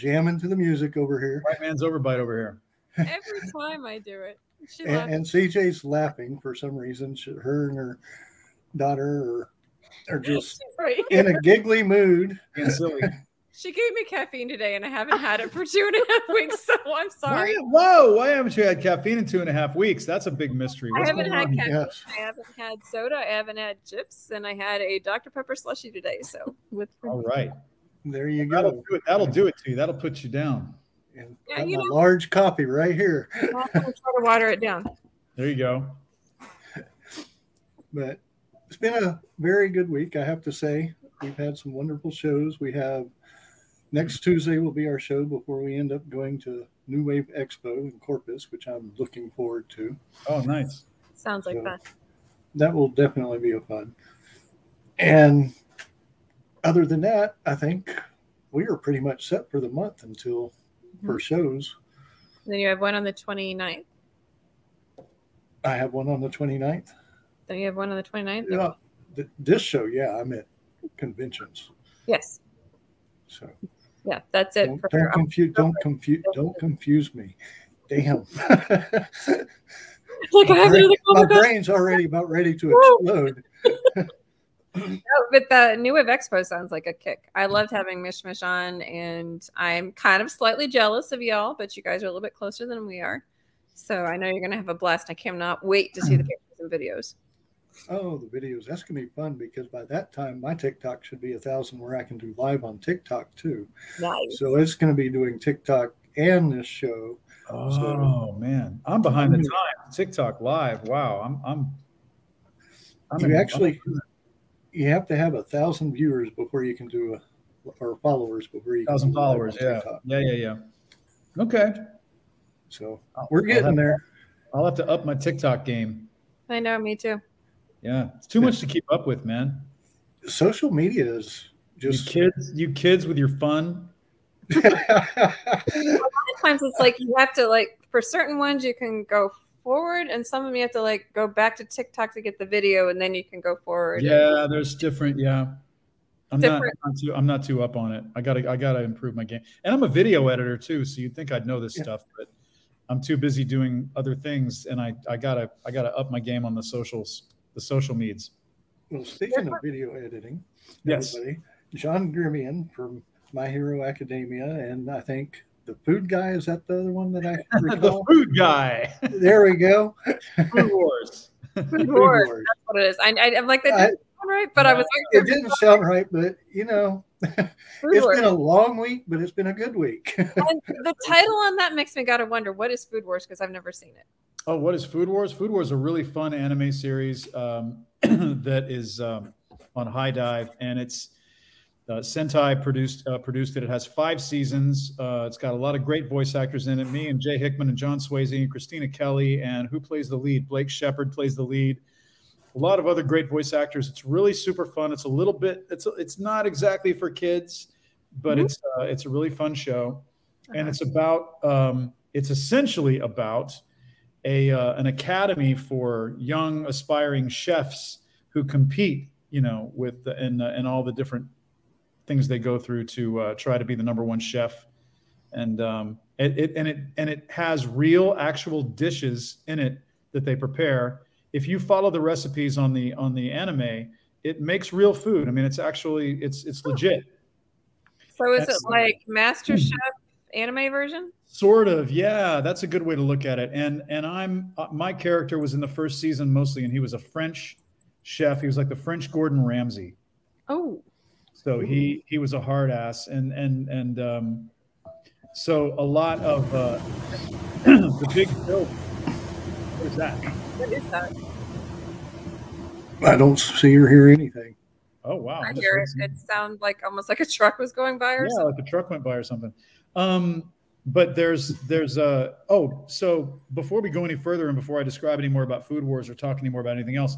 jamming to the music over here. White man's overbite over here. Every time I do it, And, and CJ's laughing for some reason. She, her and her daughter are, are just right. in a giggly mood. Being silly. She gave me caffeine today, and I haven't had it for two and a half weeks. So I'm sorry. Why, whoa, why haven't you had caffeine in two and a half weeks? That's a big mystery. I haven't had on? caffeine. Yes. I haven't had soda. I haven't had chips, and I had a Dr Pepper slushy today. So with All right. There you That'll go. do it. That'll do it to you. That'll put you down. And Yeah, you my know- large copy right here. I'm try to water it down. There you go. But it's been a very good week, I have to say. We've had some wonderful shows. We have next Tuesday will be our show before we end up going to New Wave Expo in Corpus, which I'm looking forward to. Oh, nice. Sounds like So- fun. That will definitely be a fun. And other than that, I think we are pretty much set for the month until mm-hmm. for shows. Then you have one on the 29th. I have one on the 29th. Then you have one on the 29th. Yeah, th- this show, yeah, I'm at conventions. Yes. So Yeah, that's it. don't, don't confuse don't confuse don't confuse me. Damn. like I have another My brain's already about ready to explode. Oh, but the New Wave Expo sounds like a kick. I loved having Mish Mish on, and I'm kind of slightly jealous of y'all, but you guys are a little bit closer than we are. So I know you're going to have a blast. I cannot wait to see the pictures and videos. Oh, the videos. That's gonna be fun because by that time my TikTok should be a thousand where I can do live on TikTok too. Nice. So it's gonna be doing TikTok and this show. Oh man, I'm behind the mm-hmm. time. TikTok live. Wow, I'm I'm. I'm You in- actually you have to have a thousand viewers before you can do a or followers before you can thousand do followers. Yeah, TikTok. yeah, yeah, yeah. Okay, So I'll- we're I'll getting have- there. I'll have to up my TikTok game. I know, me too. Yeah, it's too much to keep up with, man. Social media is just you kids, you kids with your fun. a lot of times it's like you have to like for certain ones you can go forward, and some of them you have to like go back to TikTok to get the video, and then you can go forward. Yeah, there's different. Yeah, I'm not, Different. I'm not too. I'm not too up on it. I gotta. I gotta improve my game. And I'm a video editor too, so you'd think I'd know this Yeah. stuff, but I'm too busy doing other things, and I. I gotta. I gotta up my game on the socials, the social meds. well, speaking of video editing, Yes. everybody, John Gremillion from My Hero Academia, and I think the food guy is that the other one that I the food guy. there we go. food wars. Food Food Wars, Wars. That's what it is. I, I, I'm like that didn't sound right, but I was It didn't sound right, but you know, Food it's Wars. been a long week, but it's been a good week. And the title on that makes me gotta wonder what is Food Wars because I've never seen it. Oh, what is Food Wars? Food Wars is a really fun anime series um, that is um, on HIDIVE, and it's uh, Sentai produced uh, produced it. It has five seasons. Uh, it's got a lot of great voice actors in it. Me and Jay Hickman and John Swasey and Christina Kelly, and who plays the lead? Blake Shepard plays the lead. A lot of other great voice actors. It's really super fun. It's a little bit. It's it's not exactly for kids, but Mhm. it's uh, it's a really fun show, and it's about um, it's essentially about a uh, an academy for young aspiring chefs who compete, you know, with the, and uh, and all the different things they go through to uh, try to be the number one chef, and um, it, it and it and it has real actual dishes in it that they prepare. If you follow the recipes on the on the anime, it makes real food. I mean, it's actually it's it's legit. So is it like Master Chef anime version? Sort of, yeah. That's a good way to look at it. And and I'm uh, my character was in the first season mostly, and he was a French chef. He was like the French Gordon Ramsay. Oh, So he he was a hard ass, and and and um, so a lot of uh, the big oh, what is that? what is that? I don't see or hear anything. Oh wow! I hear it. It sounds like almost like a truck was going by or yeah, something. like a truck went by or something. Um, but there's there's a oh so before we go any further and before I describe any more about Food Wars or talk any more about anything else,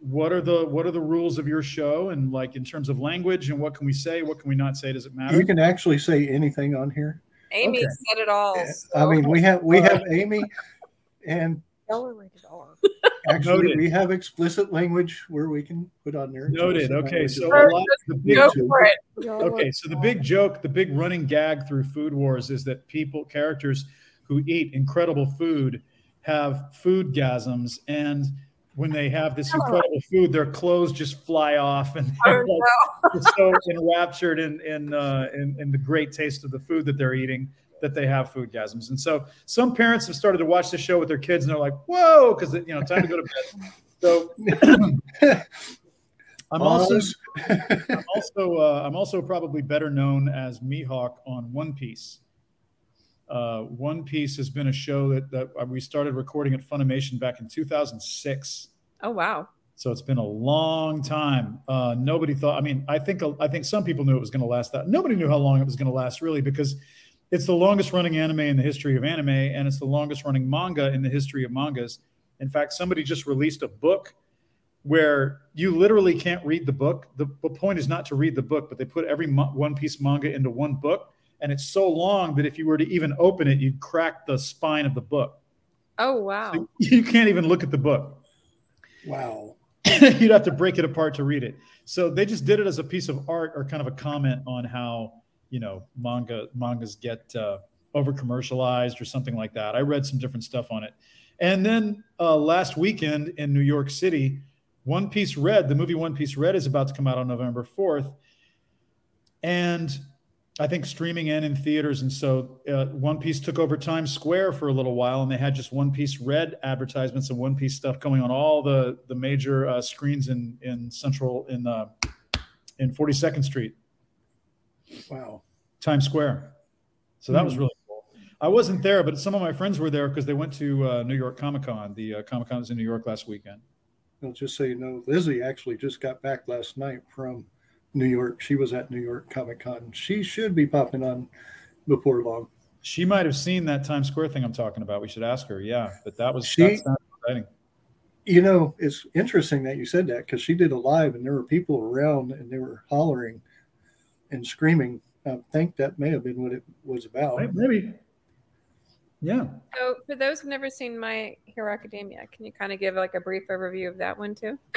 what are the what are the rules of your show and like in terms of language and what can we say, what can we not say? Does it matter? You can actually say anything on here. Amy Okay. said it all. I mean, we have we have Amy, and Y'all are. Actually, Noted. we have explicit language where we can put on there. Noted. Okay, so a well. lot the big joke- Okay, so the big joke, the big running gag through Food Wars is that people, characters who eat incredible food, have food gasms, and when they have this incredible food, their clothes just fly off, and Oh, they're, like, so enraptured in in, uh, in in the great taste of the food that they're eating that they have food gasms. And so some parents have started to watch the show with their kids, and they're like, "Whoa!" Because you know, time to go to bed. So I'm also I'm also uh, I'm also probably better known as Mihawk on One Piece. Uh, One Piece has been a show that, that we started recording at Funimation back in 2006. Oh wow. So it's been a long time. Uh, nobody thought. I mean, I think I think some people knew it was going to last that. Nobody knew how long it was going to last, really, because it's the longest running anime in the history of anime, and it's the longest running manga in the history of mangas. In fact, somebody just released a book where you literally can't read the book. The, the point is not to read the book, but they put every mo- One Piece manga into one book, and it's so long that if you were to even open it, you'd crack the spine of the book. Oh wow. You can't even look at the book. wow. you'd have to break it apart to read it. So they just did it as a piece of art or kind of a comment on how you know manga mangas get uh, over commercialized or something like that. I read some different stuff on it, and then uh, last weekend in New York City, One Piece Red, the movie One Piece Red, is about to come out on November fourth, and I think streaming and in theaters. And so uh, One Piece took over Times Square for a little while, and they had just One Piece Red advertisements and One Piece stuff going on all the the major uh, screens in in Central in uh, in 42nd Street, Wow. Times Square. So that was Hmm. really cool. I wasn't there, but some of my friends were there because they went to uh, New York Comic Con. The uh, Comic Con was in New York last weekend. Well, just so you know, Lizzie actually just got back last night from New York. She was at New York Comic Con. She should be popping on before long. She might have seen that Times Square thing I'm talking about. We should ask her. Yeah, but that was She- exciting. You know, it's interesting that you said that because she did a live and there were people around and they were hollering and screaming. I think that may have been what it was about. Maybe. Yeah. So for those who've never seen My Hero Academia, can you kind of give like a brief overview of that one too?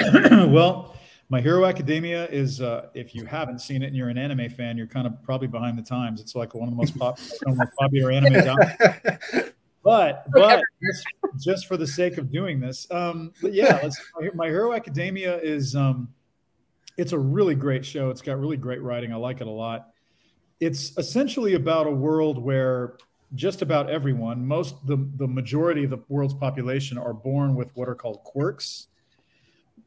well, My Hero Academia is, uh, if you haven't seen it and you're an anime fan, you're kind of probably behind the times. It's like one of the most, pop- one of the most popular anime. out- But, but just, just for the sake of doing this, um, but yeah, let's, My Hero Academia is, um, it's a really great show. It's got really great writing. I like it a lot. It's essentially about a world where just about everyone, most the the majority of the world's population are born with what are called quirks.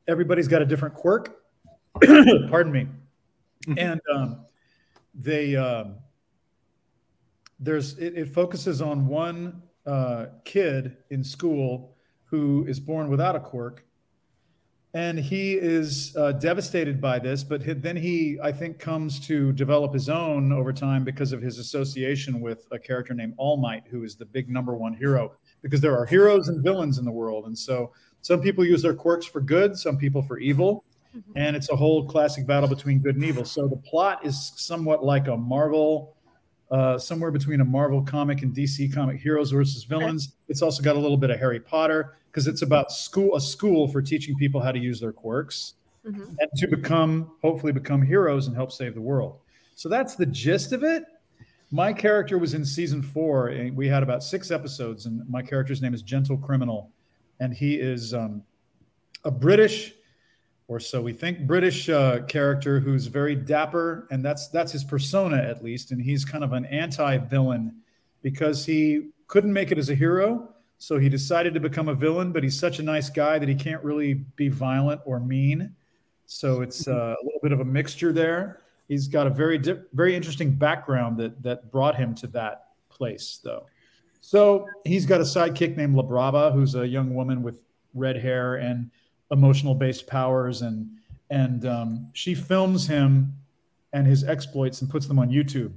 Everybody's got a different quirk. Pardon me. And um, they um, there's it, it focuses on one uh, kid in school who is born without a quirk, and he is uh, devastated by this. But then he, I think, comes to develop his own over time because of his association with a character named All Might, who is the big number one hero. Because there are heroes and villains in the world, and so some people use their quirks for good, some people for evil, and it's a whole classic battle between good and evil. So the plot is somewhat like a Marvel. Uh, somewhere between a Marvel comic and DC comic, heroes versus villains. It's also got a little bit of Harry Potter because it's about school, a school for teaching people how to use their quirks Mhm. and to become, hopefully, become heroes and help save the world. So that's the gist of it. My character was in season four, and we had about six episodes, and my character's name is Gentle Criminal, and he is um, a British, or so we think, British uh, character who's very dapper, and that's that's his persona at least, and he's kind of an anti-villain because he couldn't make it as a hero, so he decided to become a villain. But he's such a nice guy that he can't really be violent or mean. So it's uh, a little bit of a mixture there. He's got a very very interesting background that that brought him to that place, though. So he's got a sidekick named La Brava, who's a young woman with red hair and emotional based powers, and and um, she films him and his exploits and puts them on YouTube.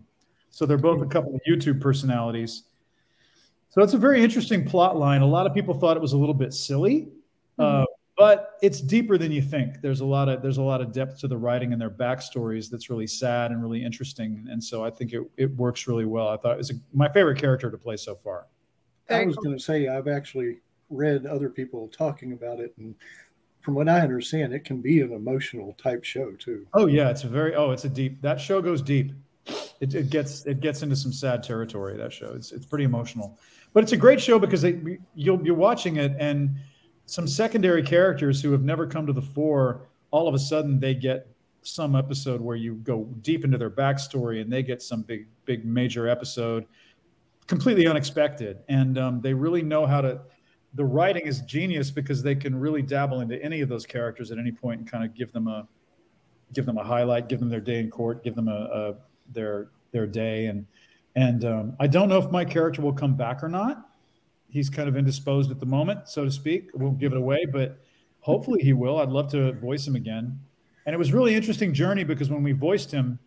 So they're both a couple of YouTube personalities. So it's a very interesting plot line. A lot of people thought it was a little bit silly, uh, but it's deeper than you think. There's a lot of there's a lot of depth to the writing and their backstories that's really sad and really interesting. And so I think it, it works really well. I thought it was a, my favorite character to play so far. I was going to say I've actually read other people talking about it, and from what I understand, it can be an emotional type show too. Oh yeah, it's a very oh, it's a deep. That show goes deep. It, it gets it gets into some sad territory. That show. It's it's pretty emotional, but it's a great show because they, you'll you're watching it and some secondary characters who have never come to the fore. All of a sudden, they get some episode where you go deep into their backstory and they get some big big major episode completely unexpected and um, they really know how to the writing is genius because they can really dabble into any of those characters at any point and kind of give them a give them a highlight give them their day in court give them a, a their their day and and um, i don't know if my character will come back or not he's kind of indisposed at the moment so to speak won't give it away but hopefully he will i'd love to voice him again and it was really interesting journey because when we voiced him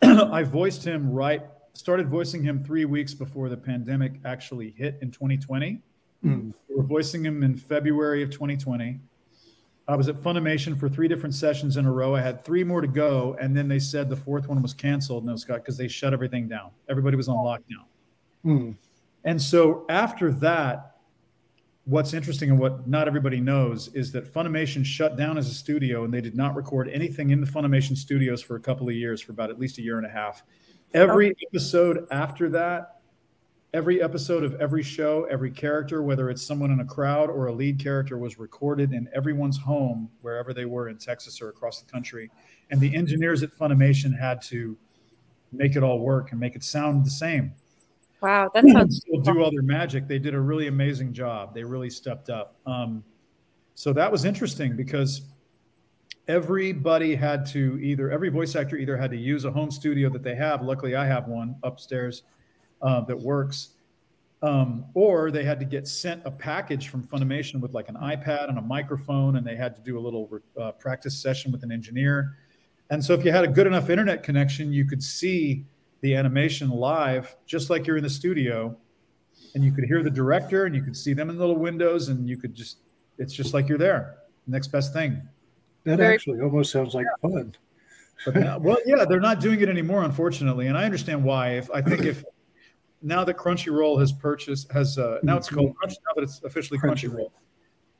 i voiced him right started voicing him three weeks before the pandemic actually hit in 2020. Mm. We were voicing him in February of 2020. I was at Funimation for three different sessions in a row. I had three more to go, and then they said the fourth one was canceled, No, Scott, because they shut everything down. Everybody was on lockdown. Mm. And so after that, what's interesting and what not everybody knows is that Funimation shut down as a studio, and they did not record anything in the Funimation studios for a couple of years, for about at least a year and a half. Every episode after that, every episode of every show, every character, whether it's someone in a crowd or a lead character, was recorded in everyone's home, wherever they were in Texas or across the country. And the engineers at Funimation had to make it all work and make it sound the same. Wow, that sounds still do all their magic. They did a really amazing job. They really stepped up. Um, so that was interesting because everybody had to either every voice actor either had to use a home studio that they have luckily i have one upstairs uh, that works. Um, or they had to get sent a package from funimation with like an ipad and a microphone and they had to do a little uh, practice session with an engineer. And so if you had a good enough internet connection you could see the animation live just like you're in the studio and you could hear the director and you could see them in little windows and you could just it's just like you're there. Next best thing. That Very actually almost sounds like fun. well, yeah, they're not doing it anymore, unfortunately, and I understand why. If I think if now that Crunchyroll has purchased has uh, now it's called Crunch, now that it's officially Crunchyroll.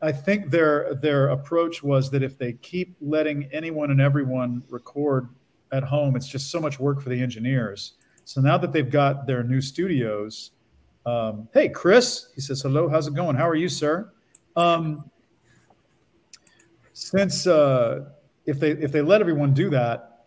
I think their their approach was that if they keep letting anyone and everyone record at home, it's just so much work for the engineers. So now that they've got their new studios, um, hey Chris, he says hello, how's it going? How are you, sir? Um, since uh, if they if they let everyone do that,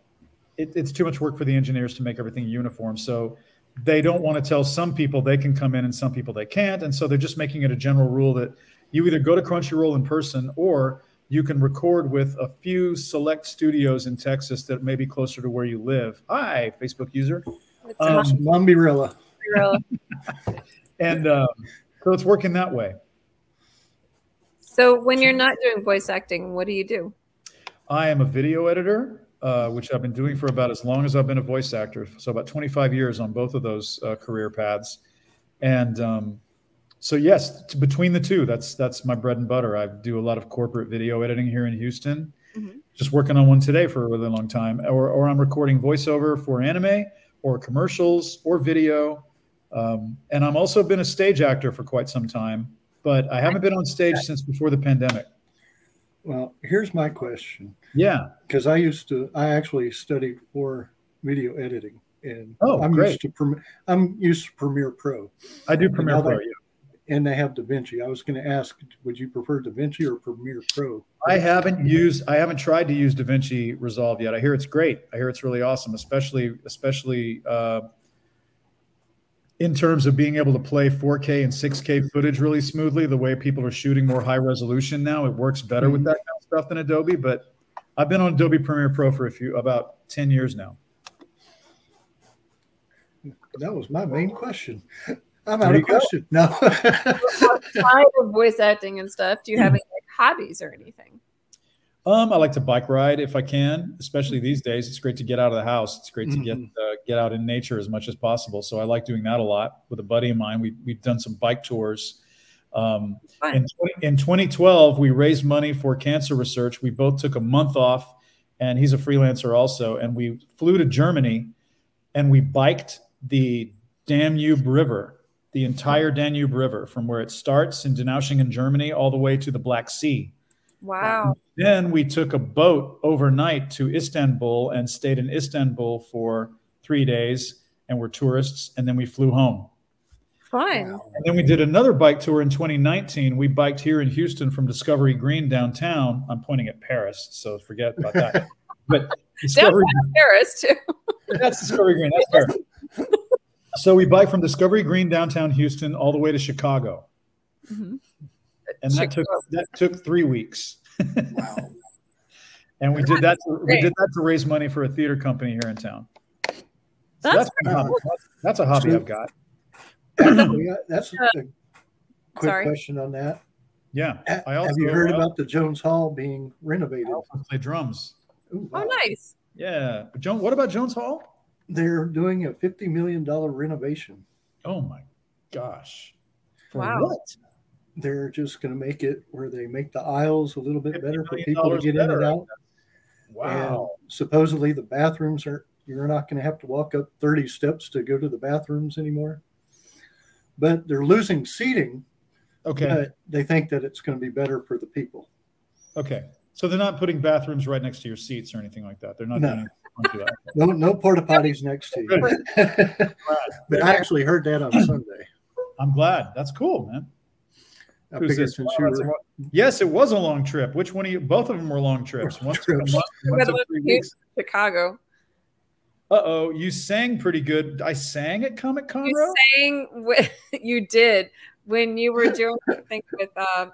it, it's too much work for the engineers to make everything uniform. So they don't want to tell some people they can come in and some people they can't, and so they're just making it a general rule that you either go to Crunchyroll in person or you can record with a few select studios in Texas that may be closer to where you live. Hi, Facebook user. Um, Mambirilla. and um, so it's working that way. So when you're not doing voice acting, what do you do? I am a video editor, uh, which I've been doing for about as long as I've been a voice actor. So about 25 years on both of those uh, career paths. And um, so yes, between the two, that's that's my bread and butter. I do a lot of corporate video editing here in Houston. Mm-hmm. Just working on one today for a really long time, or or I'm recording voiceover for anime or commercials or video. Um, and I'm also been a stage actor for quite some time but I haven't been on stage since before the pandemic. Well, here's my question. Yeah, because I used to, I actually studied for video editing, and oh, I'm great. used to I'm used to Premiere Pro. I do Premiere Pro. They, yeah. And they have DaVinci. I was going to ask, would you prefer DaVinci or Premiere Pro? I haven't used, I haven't tried to use DaVinci Resolve yet. I hear it's great. I hear it's really awesome, especially, especially. Uh, in terms of being able to play 4K and 6K footage really smoothly, the way people are shooting more high resolution now, it works better with mm-hmm. that kind of stuff than Adobe. But I've been on Adobe Premiere Pro for a few about 10 years now. That was my main question. I'm out of question. No. Outside of voice acting and stuff, do you have any like, hobbies or anything? Um, I like to bike ride if I can, especially these days. It's great to get out of the house. It's great to get mm-hmm. uh, get out in nature as much as possible. So I like doing that a lot with a buddy of mine. We we've done some bike tours. Um, in, in 2012, we raised money for cancer research. We both took a month off, and he's a freelancer also. And we flew to Germany, and we biked the Danube River the entire Danube River from where it starts in Donaueschingen, Germany, all the way to the Black Sea. Wow. Then we took a boat overnight to Istanbul and stayed in Istanbul for three days and were tourists. And then we flew home. Fun. Wow. And then we did another bike tour in 2019. We biked here in Houston from Discovery Green downtown. I'm pointing at Paris, so forget about that. But Discovery, Paris too. that's Discovery Green. That's Paris. So we bike from Discovery Green downtown Houston all the way to Chicago, Mhm. And that took Chicago. that took three weeks. Wow. And we did that. To, we did that to raise money for a theater company here in town. So That's a hobby. That's a hobby I've got. That's a uh, quick Sorry. question on that. Yeah, Ha- I also Have you heard I about the Jones Hall being renovated? also play drums. Ooh, Oh, nice. Yeah, Joan. What about Jones Hall? They're doing a $50 million renovation. Oh my gosh! For Wow. what? They're just going to make it where they make the aisles a little bit better for people to get in and out. Wow. And supposedly the bathrooms are, you're not going to have to walk up 30 steps to go to the bathrooms anymore. But they're losing seating, Okay. but they think that it's going to be better for the people. Okay. So they're not putting bathrooms right next to your seats or anything like that. They're not No. doing that. No, no porta potties next to you. but I actually heard that on Sunday. I'm glad. That's cool, man. I Who's figured this? since Wow, you were, yes, it was a long trip. Which one of you? Both of them were long trips. One took, a Trips. month, one By the took way, three weeks. Chicago. Uh oh, you sang pretty good. I sang at Comic Con. You sang with you did when you were doing something with uh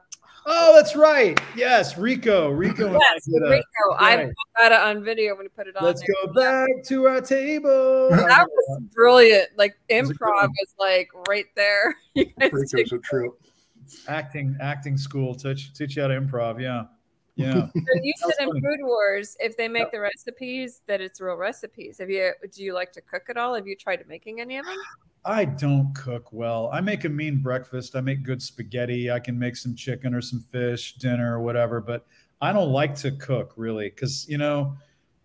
Oh, that's right. Yes, Rico. Rico and yes, I did a, Rico. I got it on video when you put it on. Let's there. go back to our table. That was brilliant. Like was a good improv one. was like right there. You guys Rico's a trip. Acting acting school teach teach you how to improv. Yeah, yeah. So you said in funny. Food Wars, if they make the recipes, that it's real recipes. Have you? Do you like to cook at all? Have you tried making any of them? I don't cook well. I make a mean breakfast. I make good spaghetti. I can make some chicken or some fish dinner or whatever, but I don't like to cook really because, you know,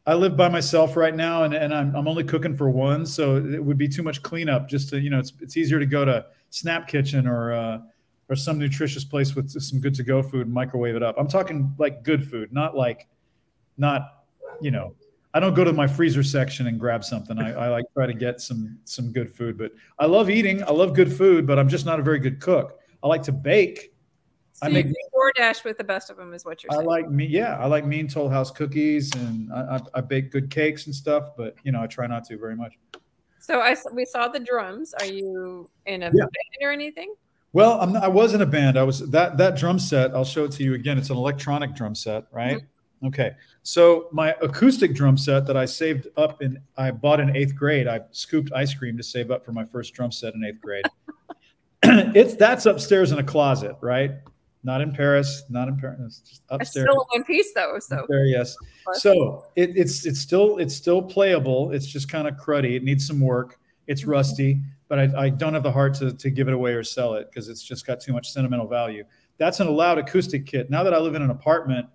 I live by myself right now and, and I'm, I'm only cooking for one. So it would be too much cleanup just to, you know, it's, it's easier to go to Snap Kitchen or, uh, or some nutritious place with some good to go food and microwave it up. I'm talking like good food, not like, not, you know, I don't go to my freezer section and grab something. I, I like try to get some some good food, but I love eating. I love good food, but I'm just not a very good cook. I like to bake. So I make- do DoorDash with the best of them, is what you're saying. I like me, yeah. I like mean Toll House cookies, and I, I, I bake good cakes and stuff. But you know, I try not to very much. so I we saw the drums. Are you in a Yeah. band or anything? Well, I'm I was in a band. I was that that drum set. I'll show it to you again. It's an electronic drum set, right? Mm-hmm. Okay. So my acoustic drum set that I saved up in, I bought in eighth grade. I scooped ice cream to save up for my first drum set in eighth grade. it's that's upstairs in a closet, right? Not in Paris. Not in Paris. It's just It's upstairs. still in one piece though. So There, yes. So it, it's it's still it's still playable. It's just kind of cruddy. It needs some work. It's rusty, but I, I don't have the heart to, to give it away or sell it because it's just got too much sentimental value. That's an allowed acoustic kit. Now that I live in an apartment,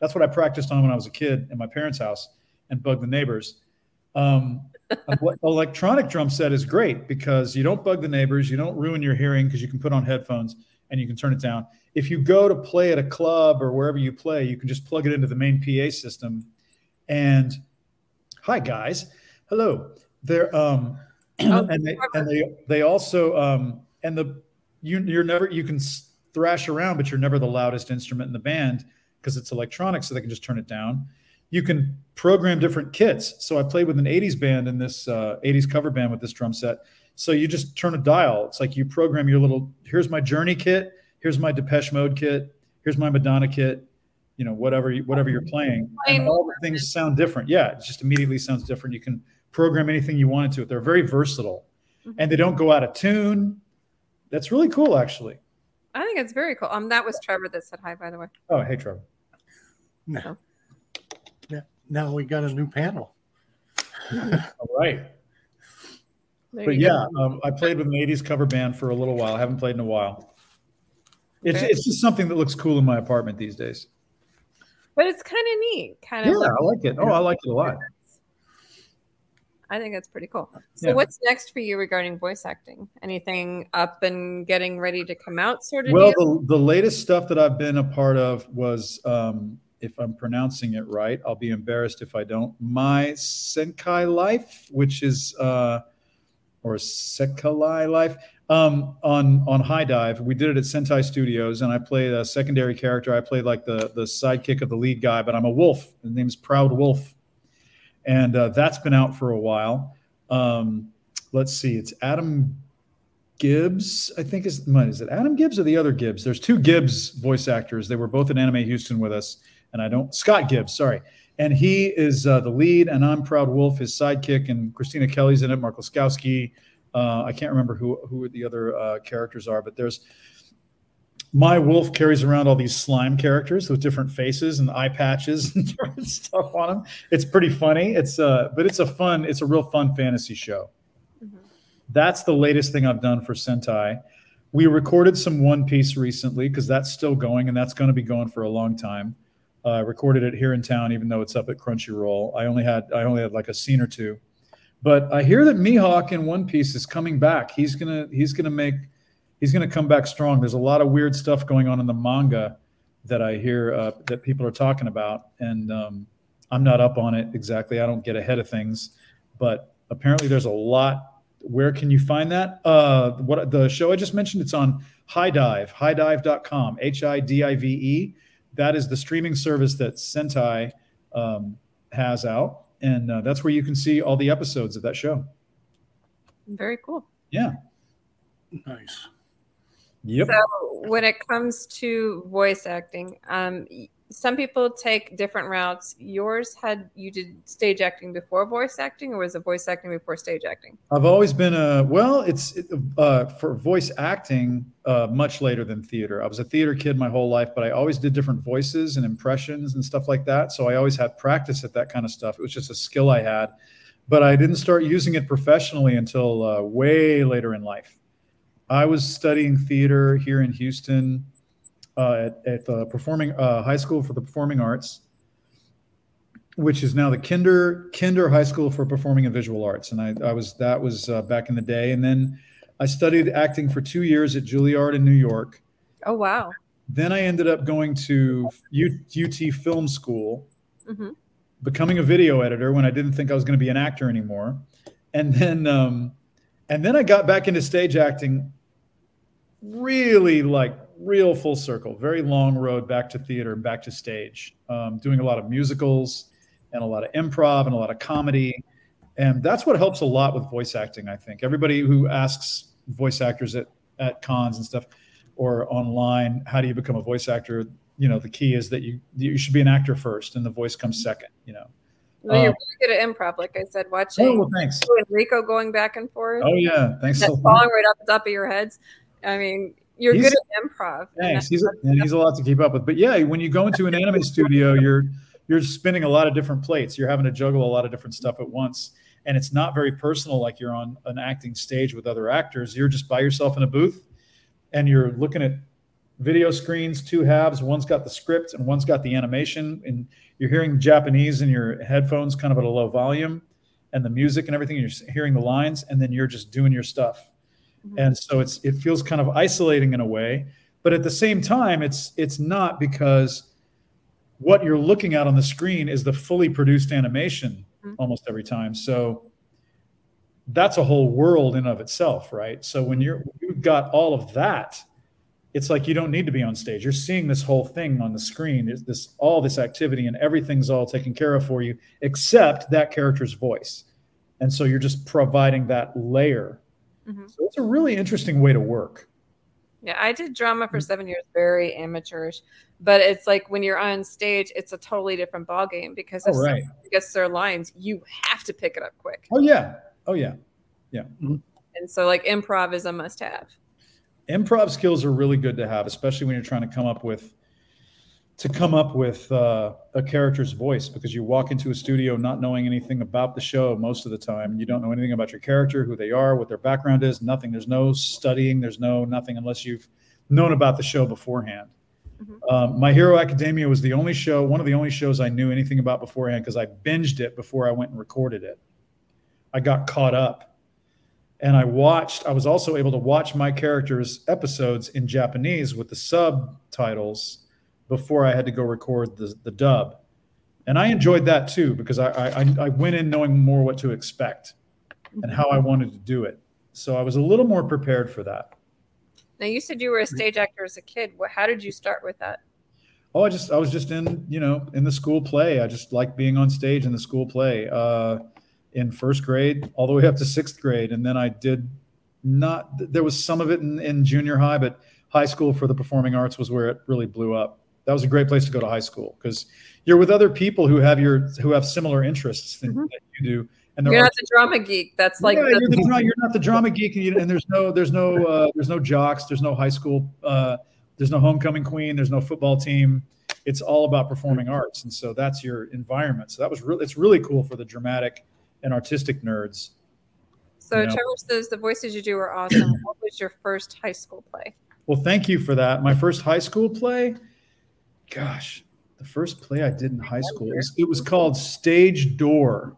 that's what I practiced on when I was a kid in my parents' house and bug the neighbors. Um, electronic drum set is great because you don't bug the neighbors, you don't ruin your hearing because you can put on headphones and you can turn it down. If you go to play at a club or wherever you play, you can just plug it into the main PA system. And hi guys, hello. They're um, Oh, and they and they they also um, and the you you're never you can thrash around, but you're never the loudest instrument in the band because it's electronic, so they can just turn it down. You can program different kits. So I played with an 80s band in this uh, 80s cover band with this drum set. So you just turn a dial. It's like you program your little. Here's my Journey kit. Here's my Depeche Mode kit. Here's my Madonna kit. You know, whatever you, whatever you're playing, and all the things sound different. Yeah, it just immediately sounds different. You can program anything you wanted to. They're very versatile, and they don't go out of tune. That's really cool, actually. I think it's very cool. Um, that was Trevor that said hi, by the way. Oh, hey, Trevor. No. Yeah. Now we got a new panel. All right. There But yeah, um, I played with an 80s cover band for a little while. I haven't played in a while. It's, Okay. it's just something that looks cool in my apartment these days. but it's kind of neat. Kind of. Yeah, of. I like it. Oh, I like it a lot. I think that's pretty cool. So, Yeah. what's next for you regarding voice acting? Anything up and getting ready to come out, sort of? Well, the, the latest stuff that I've been a part of was, um, if I'm pronouncing it right, I'll be embarrassed if I don't. My Senkai Life, which is, uh, or Sekalai Life, um, on on HIDIVE. We did it at Sentai Studios, and I played a secondary character. I played like the the sidekick of the lead guy, but I'm a wolf. His name is Proud Wolf, and uh, that's been out for a while. Um, let's see, it's Adam Gibbs, I think is is it Adam Gibbs or the other Gibbs? There's two Gibbs voice actors. They were both in Anime Houston with us, and I don't Scott Gibbs, sorry. And he is uh, the lead, and I'm Proud Wolf, his sidekick, and Christina Kelly's in it. Mark Laskowski. Uh, I can't remember who who the other uh, characters are, but there's my wolf carries around all these slime characters with different faces and eye patches and different stuff on them. It's pretty funny. It's uh, but it's a fun, it's a real fun fantasy show Mhm. that's the latest thing I've done for Sentai. We recorded some One Piece recently because that's still going and that's going to be going for a long time. Uh, I recorded it here in town, even though it's up at Crunchyroll. I only had I only had like a scene or two, but I hear that Mihawk in One Piece is coming back. He's gonna he's gonna make he's gonna come back strong. There's a lot of weird stuff going on in the manga that I hear uh, that people are talking about, and um, I'm not up on it exactly. I don't get ahead of things, but apparently there's a lot where can you find that uh what the show i just mentioned it's on high dive hidive.com h-i-d-i-v-e that is the streaming service that sentai um, has out and uh, that's where you can see all the episodes of that show Very cool. yeah Nice. Yep. So, when it comes to voice acting, um, some people take different routes. Yours had you did stage acting before voice acting, or was it voice acting before stage acting? i've always been a well it's uh, for voice acting uh, much later than theater. I was a theater kid my whole life but i always did different voices and impressions and stuff like that. So i always had practice at that kind of stuff. It was just a skill i had. But i didn't start using it professionally until uh, way later in life i was studying theater here in houston uh, at, at the performing uh, high school for the performing arts which is now the Kinder Kinder High School for Performing and Visual Arts, and I, I was that was uh, back in the day, and then I studied acting for two years at Juilliard in New York. Oh wow. Then I ended up going to U- UT Film School, hmm becoming a video editor when I didn't think I was going to be an actor anymore, and then um, and then I got back into stage acting. Really like real full circle, very long road back to theater and back to stage, um, doing a lot of musicals and a lot of improv and a lot of comedy. And that's what helps a lot with voice acting, I think. Everybody who asks voice actors at, at cons and stuff or online, how do you become a voice actor? You know, the key is that you you should be an actor first and the voice comes second, you know. Well, you're Uh, really good at improv, like I said. Oh, Watching well, thanks. you and Rico going back and forth, Oh, yeah. Thanks. that's so much. falling right off the top of your heads. I mean, you're He's- good at improv. Thanks. He's a, and he's a lot to keep up with. But yeah, when you go into an anime studio, you're you're spinning a lot of different plates. You're having to juggle a lot of different stuff at once, and it's not very personal. Like you're on an acting stage with other actors. You're just by yourself in a booth, and you're looking at video screens, two halves. One's got the script and one's got the animation, and you're hearing Japanese in your headphones, kind of at a low volume, and the music and everything. You're hearing the lines, and then you're just doing your stuff Mhm. and so it's it feels kind of isolating in a way but at the same time it's it's not because what you're looking at on the screen is the fully produced animation Mhm. almost every time. So that's a whole world in of itself right? So when you're you've got all of that it's like you don't need to be on stage. You're seeing this whole thing on the screen. There's this all this activity and everything's all taken care of for you except that character's voice. And so you're just providing that layer Mhm. so it's a really interesting way to work. Yeah, I did drama Mm. for seven years, very amateurish. But it's like when you're on stage, it's a totally different ballgame because if Oh, right. someone gets their lines, you have to pick it up quick. Oh yeah. Oh yeah. yeah. And so, like, improv is a must have. Improv skills are really good to have, especially when you're trying to come up with to come up with uh, a character's voice because you walk into a studio not knowing anything about the show most of the time. You don't know anything about your character, who they are, what their background is, nothing. There's no studying, there's no nothing unless you've known about the show beforehand. Mhm. Um, My Hero Academia was the only show, one of the only shows I knew anything about beforehand because I binged it before I went and recorded it. I got caught up. And I watched, I was also able to watch my character's episodes in Japanese with the subtitles before I had to go record the, the dub. And I enjoyed that too because I, I, I went in knowing more what to expect and how I wanted to do it. So I was a little more prepared for that. Now you said you were a stage actor as a kid. What, how did you start with that? Oh, I just I was just in you know in the school play. I just like being on stage in the school play. Uh, in first grade all the way up to sixth grade, and then I did not. There was some of it in, in junior high, but high school for the performing arts was where it really blew up. That was a great place to go to high school because you're with other people who have your who have similar interests than Mhm. that you do. And You're not the drama geek. That's like yeah, the- you're, the, you're not the drama geek, and, you, and there's no there's no uh, there's no jocks, there's no high school, uh, there's no homecoming queen, there's no football team. It's all about performing arts, and so that's your environment. So that was really it's really cool for the dramatic and artistic nerds. so. you know. Trevor says the voices you do are awesome. what was your first high school play? Well, thank you for that. My first high school play, gosh, the first play I did in high school it was, it was called Stage Door.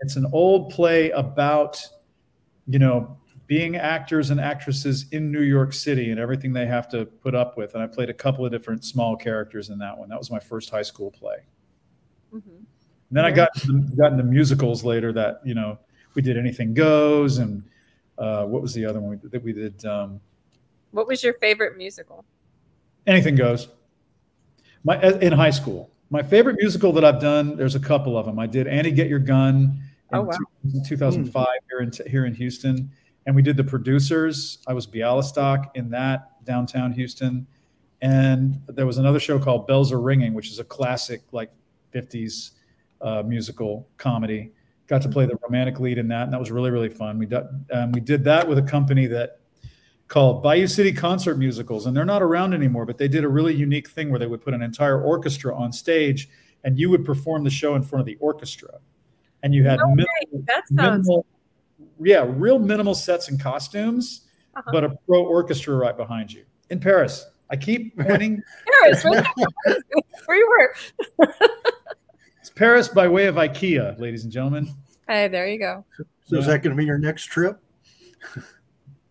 It's an old play about, you know, being actors and actresses in New York City and everything they have to put up with. And I played a couple of different small characters in that one. That was my first high school play. Mhm. And then I got got into musicals later. That you know, we did Anything Goes, and uh, what was the other one we that we did? Um, What was your favorite musical? anything goes. My in high school, my favorite musical that I've done. There's a couple of them. I did Annie Get Your Gun in Oh, wow. two- 2005 here in here in Houston, and we did the producers. I was Bialystock in that downtown Houston, and there was another show called Bells Are Ringing, which is a classic like 50s uh, musical comedy. Got to play the romantic lead in that, and that was really really fun. We did um, we did that with a company that called Bayou City Concert Musicals, and they're not around anymore. But they did a really unique thing where they would put an entire orchestra on stage, and you would perform the show in front of the orchestra, and you had No minimal. That sounds. minimal yeah, real minimal sets and costumes, Uh-huh. but a pro orchestra right behind you in Paris. I keep pointing. Paris, right where you were. it's Paris by way of IKEA, ladies and gentlemen. Hey, there you go. So is that going to be your next trip?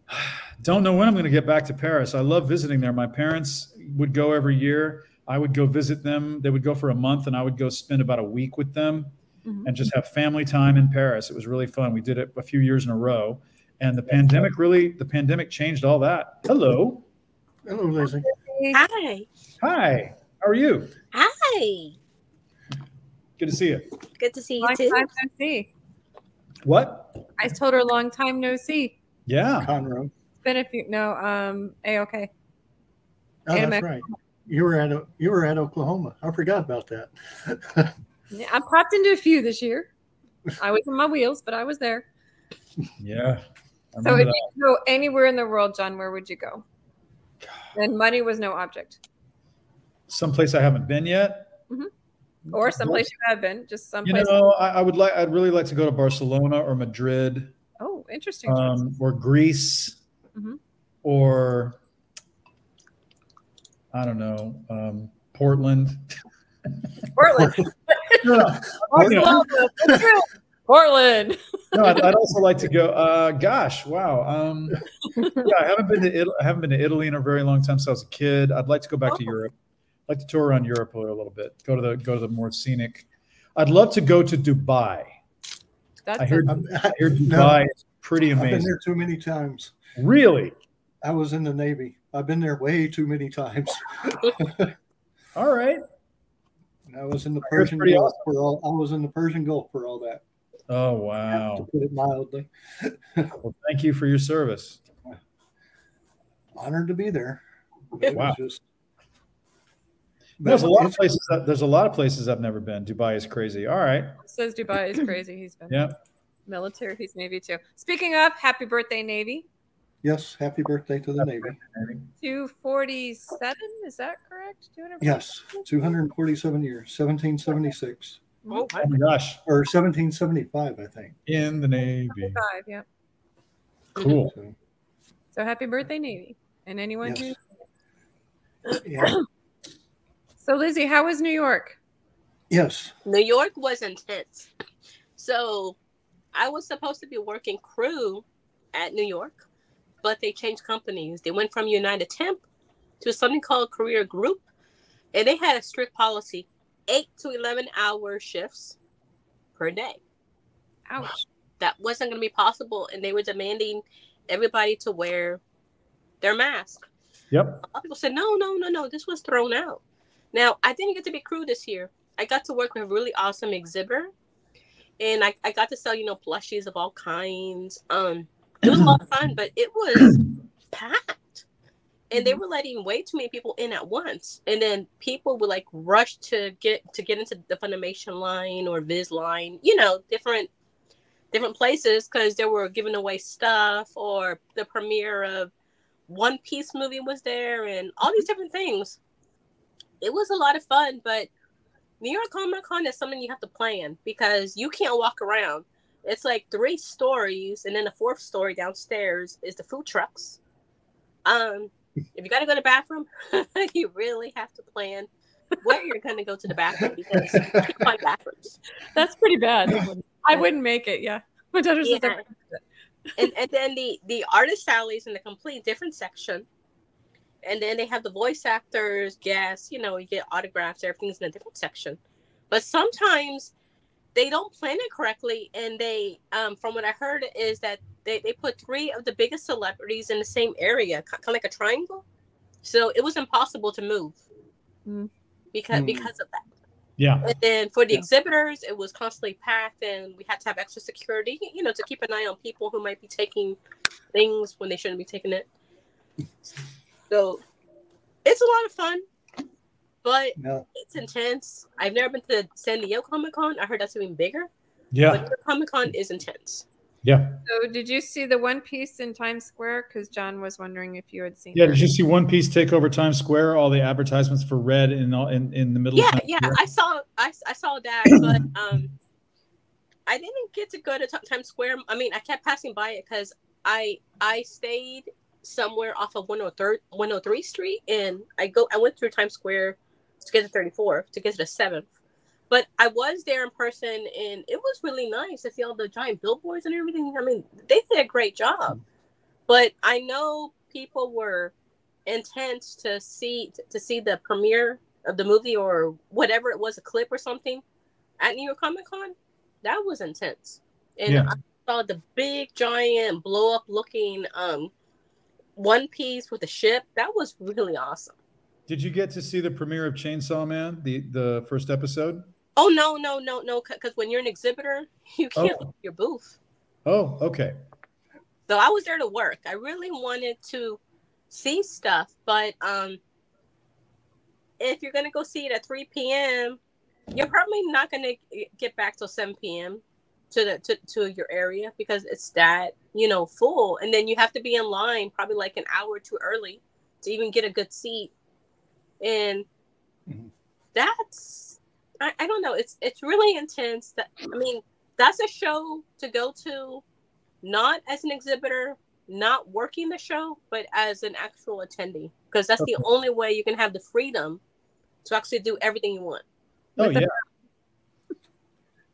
Don't know when I'm going to get back to Paris. I love visiting there. My parents would go every year. I would go visit them. They would go for a month, and I would go spend about a week with them Mhm. and just have family time in Paris. It was really fun. We did it a few years in a row, and the pandemic really the pandemic changed all that. Hello, Hello, Lizzie. Hi. hi, how are you? Hi. Good to see you. Good to see you Long too. time no see. What? I told her long time no see. Yeah. Conroe. It's been a few. No, um, a okay. Oh, that's Mexico. right. You were at you were at Oklahoma. I forgot about that. Yeah, I popped into a few this year. I was in my wheels, but I was there. Yeah. I So if that. you go anywhere in the world, John, where would you go? And money was no object, Someplace I haven't been yet. or someplace you have been, just You someplace. know, I, I would like. I'd really like to go to Barcelona or Madrid. oh, interesting. um, or Greece, Mhm. or I don't know, um, Portland. Portland. Yeah. Oklahoma. Portland. No, I'd, I'd also like to go. Uh, gosh, wow. Um, yeah, I haven't been to Italy. I haven't been to Italy in a very long time since I was a kid. I'd like to go back to Oh. Europe. I'd like to tour around Europe a little bit. Go to the go to the more scenic. I'd love to go to Dubai. That's I heard a- I'm- I heard No, Dubai is pretty amazing. I've been there too many times. Really? I was in the Navy. I've been there way too many times. All right. I was in the Persian pretty Gulf for all. I was in the Persian Gulf for all that. Oh wow! To wow. put it mildly, Well, thank you for your service. honored to be there. It Wow. just- There's a lot of places. That, there's a lot of places I've never been. Dubai is crazy. All right. says Dubai is crazy. He's been Yeah. military. He's Navy too. Speaking of, happy birthday, Navy. Yes, happy birthday to the Navy. 247, is that correct? 247? Yes, 247 years, 1776 Oh, Oh my gosh. or 1775, I think. In the Navy. Five, yeah. Cool. So, So happy birthday, Navy. And anyone Yes. who. yeah. So, Lizzie, how was New York? Yes. New York was intense. So I was supposed to be working crew at New York, but they changed companies. They went from United Temp to something called Career Group, and they had a strict policy: eight to eleven hour shifts per day. Ouch. That wasn't going to be possible, and they were demanding everybody to wear their mask. Yep. A lot of people said, no, no, no, no, this was thrown out. Now, I didn't get to be crew this year. I got to work with a really awesome exhibitor. And I, I got to sell, you know, plushies of all kinds. Um, it was a lot of fun, but it was packed. And they were letting way too many people in at once. And then people would like rush to get to get into the Funimation line or Viz line, you know, different different places because they were giving away stuff or the premiere of one Piece movie was there and all these different things. It was a lot of fun, but New York Comic Con is something you have to plan because you can't walk around. It's like three stories, and then the fourth story downstairs is the food trucks. Um, if you got to go to the bathroom, you really have to plan where you're going to go to the bathroom because find bathrooms. That's pretty bad. I wouldn't make it. Yeah. My daughter says Yeah. and and then the the artist alleys in a complete different section and then they have the voice actors guests you know you get autographs everything's in a different section but sometimes they don't plan it correctly and they um from what i heard is that they, they put three of the biggest celebrities in the same area kind of like a triangle so it was impossible to move Mm. because Mm. because of that Yeah. and then for the Yeah. exhibitors, it was constantly packed, and we had to have extra security, you know, to keep an eye on people who might be taking things when they shouldn't be taking it. So it's a lot of fun, but now, it's intense. I've never been to San Diego Comic Con. I heard that's even bigger, Yeah. but New Comic Con is intense. Yeah. So, did you see the One Piece in Times Square? Because John was wondering if you had seen. Yeah. that. Did you see One Piece take over Times Square? All the advertisements for Red in all in, in the middle Yeah, of Times yeah, Square? I saw, I, I saw that, but um, I didn't get to go to Ti- Times Square. I mean, I kept passing by it because I I stayed somewhere off of 103 103 Street, and I go I went through Times Square to get to 34th, to get to the seventh. But I was there in person, and it was really nice to see all the giant billboards and everything. I mean, they did a great job. But I know people were intense to see to see the premiere of the movie or whatever it was, a clip or something at New York Comic Con. That was intense, and Yeah. I saw the big giant blow up looking um one piece with a ship. That was really awesome. Did you get to see the premiere of Chainsaw Man, the the first episode? Oh no no no no! Because when you're an exhibitor, you can't Oh. leave your booth. Oh, okay. So I was there to work. I really wanted to see stuff, but um, if you're gonna go see it at 3 p.m., you're probably not gonna get back till 7 p.m. to the to, to your area because it's that you know full, and then you have to be in line probably like an hour too early to even get a good seat, and Mhm. that's I, I don't know. It's it's really intense. That I mean, that's a show to go to not as an exhibitor, not working the show, but as an actual attendee, because that's the only way you can have the freedom to actually do everything you want. Oh With yeah.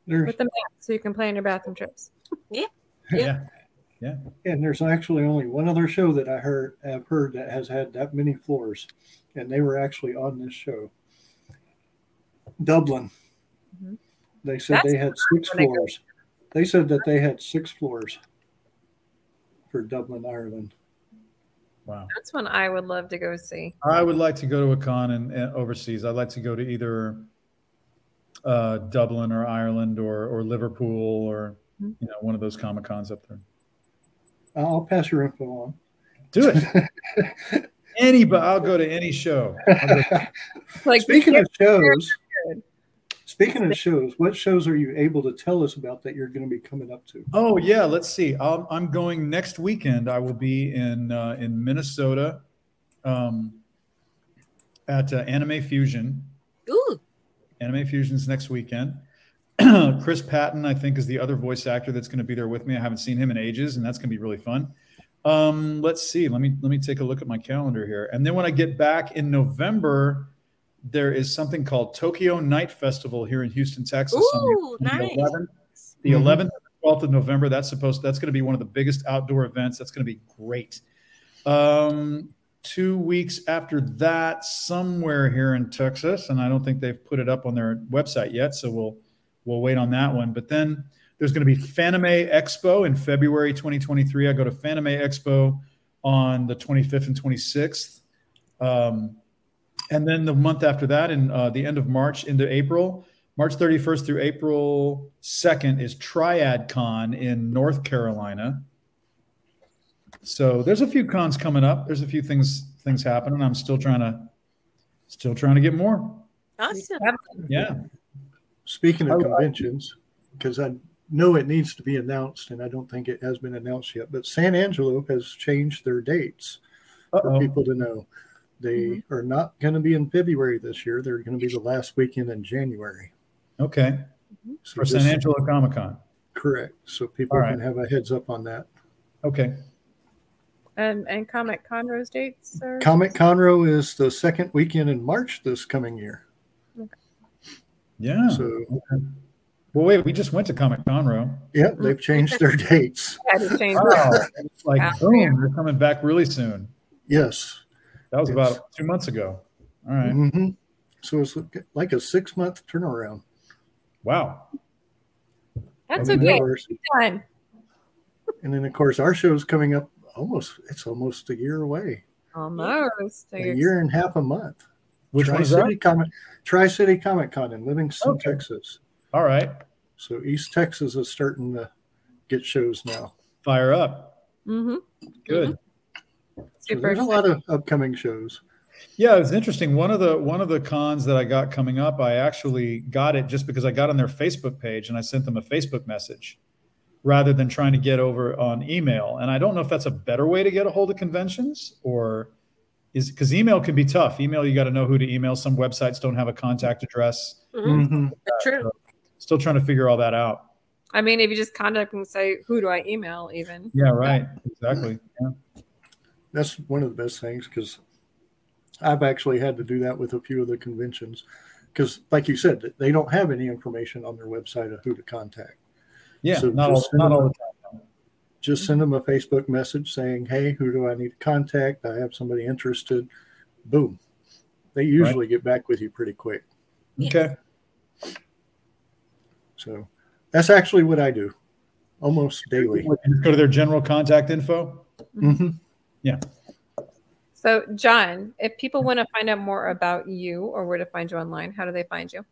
there's with the map, so you can play on your bathroom trips. Yeah. Yeah. yeah. and there's actually only one other show that I heard have heard that has had that many floors, and they were actually on this show. Dublin. Mhm. They said That's they had six when I go- floors. They said that they had six floors for Dublin, Ireland. Wow. That's one I would love to go see. I would like to go to a con and, and overseas. I'd like to go to either uh, Dublin or Ireland or or Liverpool or Mhm. you know one of those comic cons up there. I'll pass your info on. Do it. Anybody, I'll go to any show. I'll Like speaking of shows, speaking of shows, what shows are you able to tell us about that you're going to be coming up to? Oh yeah, let's see. I'm, I'm going next weekend. I will be in uh, in Minnesota um, at uh, Anime Fusion. Ooh, Anime Fusion's next weekend. Chris Patton, I think, is the other voice actor that's going to be there with me. I haven't seen him in ages, and that's going to be really fun. Um, let's see. Let me let me take a look at my calendar here. And then when I get back in November, there is something called Tokyo Night Festival here in Houston, Texas. on Ooh, the nice. 11th, the Mhm. 11th and 12th of November. That's supposed. That's going to be one of the biggest outdoor events. That's going to be great. Um, two weeks after that, somewhere here in Texas, and I don't think they've put it up on their website yet, so we'll we'll wait on that one. But then there's going to be Fanime Expo in February 2023. I go to Fanime Expo on the 25th and 26th. Um, and then the month after that, in uh, the end of March into April, March 31st through April 2nd is Triad Con in North Carolina. So there's a few cons coming up. There's a few things things happening. I'm still trying to still trying to get more. Awesome. Yeah. Speaking of I- I- conventions, because I know it needs to be announced, and I don't think it has been announced yet, but San Angelo has changed their dates for Uh-oh. people to know. They mm-hmm. are not going to be in February this year. They're going to be the last weekend in January. Okay. Mm-hmm. So For San Angelo Comic Con. Correct. So people All right. can have a heads up on that. Okay. And and Comic Conroe's dates, sir? Comic Conroe is the second weekend in March this coming year. Yeah. So, well, wait, we just went to Comic Conroe. yeah, they've changed their dates. had to change Wow. It's like, Yeah. boom, they're coming back really soon. Yes. That was Yes. about two months ago. All right. hmm So it's like a six month turnaround. Wow. That's And then, okay. of course- Time. And then, of course, our show is coming up almost, it's almost a year away, Almost. So a you're- year and half a month. Which one is that? Tri-City Comic, Tri-City Comic Con in Livingston, Okay. Texas. All right. So East Texas is starting to get shows now. Fire up. Mm-hmm. Good. So there's a lot of upcoming shows. Yeah, it's interesting. One of the one of the cons that I got coming up, I actually got it just because I got on their Facebook page and I sent them a Facebook message rather than trying to get over on email. And I don't know if that's a better way to get a hold of conventions or is because email can be tough. Email, you got to know who to email. Some websites don't have a contact address. Mhm. Mhm. True. Still trying to figure all that out. I mean, if you just contact and say, "Who do I email?" Even Yeah, right. Exactly. Yeah. That's one of the best things because I've actually had to do that with a few of the conventions because, like you said, they don't have any information on their website of who to contact. Yeah. So not all, not all the time. Just send them a Facebook message saying, "Hey, who do I need to contact? I have somebody interested." Boom. They usually get back with you pretty quick. Okay. So that's actually what I do almost daily. Go to their general contact info. hmm so, John, if people want to find out more about you or where to find you online, how do they find you?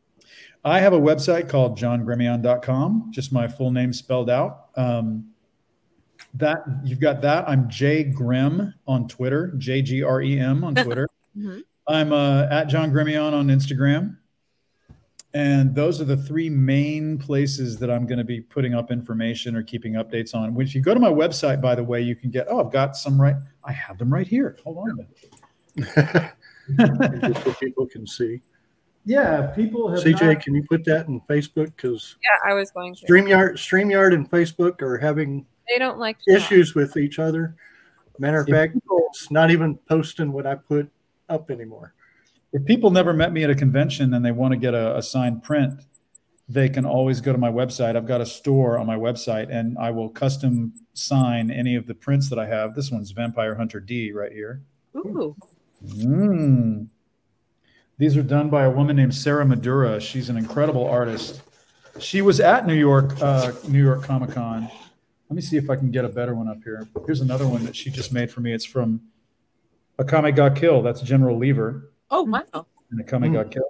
I have a website called johngremillion.com, just my full name spelled out. Um, that you've got that. I'm J Grem on Twitter, J G R E M on Twitter. Mhm. I'm uh, at John Gremillion on Instagram. And those are the three main places that I'm going to be putting up information or keeping updates on. Which you go to my website, by the way, you can get, oh, I've got some right. I have them right here. Hold on a minute. Just so people can see. yeah, people have. CJ, not- can you put that in Facebook? Because Yeah, I was going to. StreamYard, StreamYard and Facebook are having They don't like to talk. issues with each other. Matter of If fact, it's not even posting what I put up anymore. If people never met me at a convention and they want to get a, a signed print, they can always go to my website. I've got a store on my website and I will custom sign any of the prints that I have. This one's Vampire Hunter D right here. Ooh. Mm. These are done by a woman named Sarah Madura. She's an incredible artist. She was at New York, uh, New York Comic Con. Let me see if I can get a better one up here. Here's another one that she just made for me. It's from Akame ga Kill. That's General Liver Oh wow. and a comic Mm. got killed.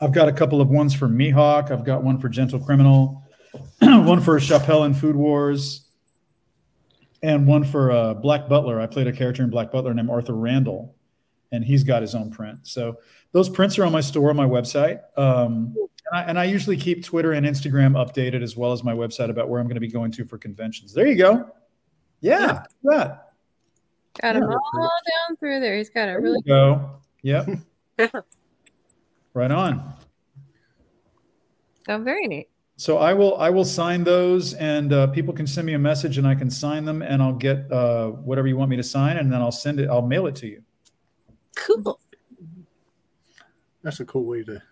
I've got a couple of ones for Mihawk. I've got one for Gentle Criminal, one for Chapelle and Food Wars, and one for uh, Black Butler. I played a character in Black Butler named Arthur Randall, and he's got his own print. So those prints are on my store on my website. Um, and, I, and I usually keep Twitter and Instagram updated as well as my website about where I'm going to be going to for conventions. There you go. Yeah, look at that. Got them Yeah. all down through there. He's got a really you go. Yep. right on. so very neat. So I will I will sign those, and uh, people can send me a message, and I can sign them, and I'll get uh, whatever you want me to sign, and then I'll send it. I'll mail it to you. Cool. That's a cool way to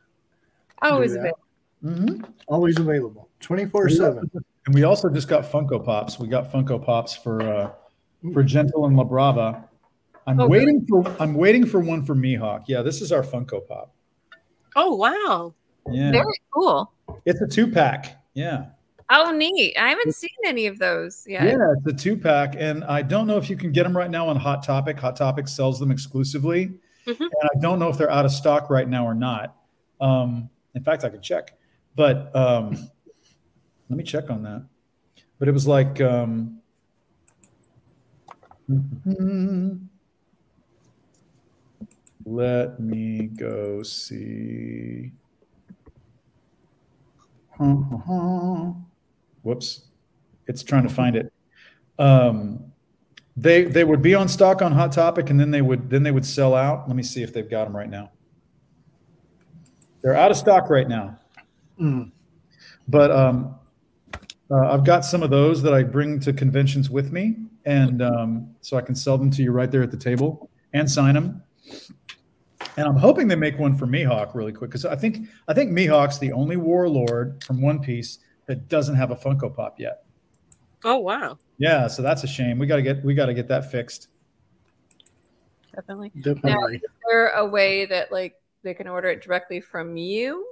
Always that. available. Mm-hmm. always available 24 7. And we also just got Funko Pops. We got Funko Pops for uh, for Gentle and La Brava. I'm Oh, waiting for I'm waiting for one for Mihawk. Yeah, this is our Funko Pop. Oh wow. Yeah, Very cool. it's a two pack. Yeah, Oh, neat. I haven't seen any of those yet. yeah, it's a two pack, and I don't know if you can get them right now on Hot Topic. Hot Topic sells them exclusively, Mhm. and I don't know if they're out of stock right now or not. Um, in fact, I could check, but um, let me check on that. But it was like. Um, Let me go see. Whoops. It's trying to find it. Um, they they would be on stock on Hot Topic, and then they would then they would sell out. Let me see if they've got them right now. They're out of stock right now, Mm. but um, uh, I've got some of those that I bring to conventions with me, and um, so I can sell them to you right there at the table and sign them. And I'm hoping they make one for Mihawk really quick because I think I think Mihawk's the only warlord from One Piece that doesn't have a Funko Pop yet. Oh wow. Yeah, so that's a shame. We got to get we got to get that fixed. Definitely. Definitely. Is there a way that like they can order it directly from you?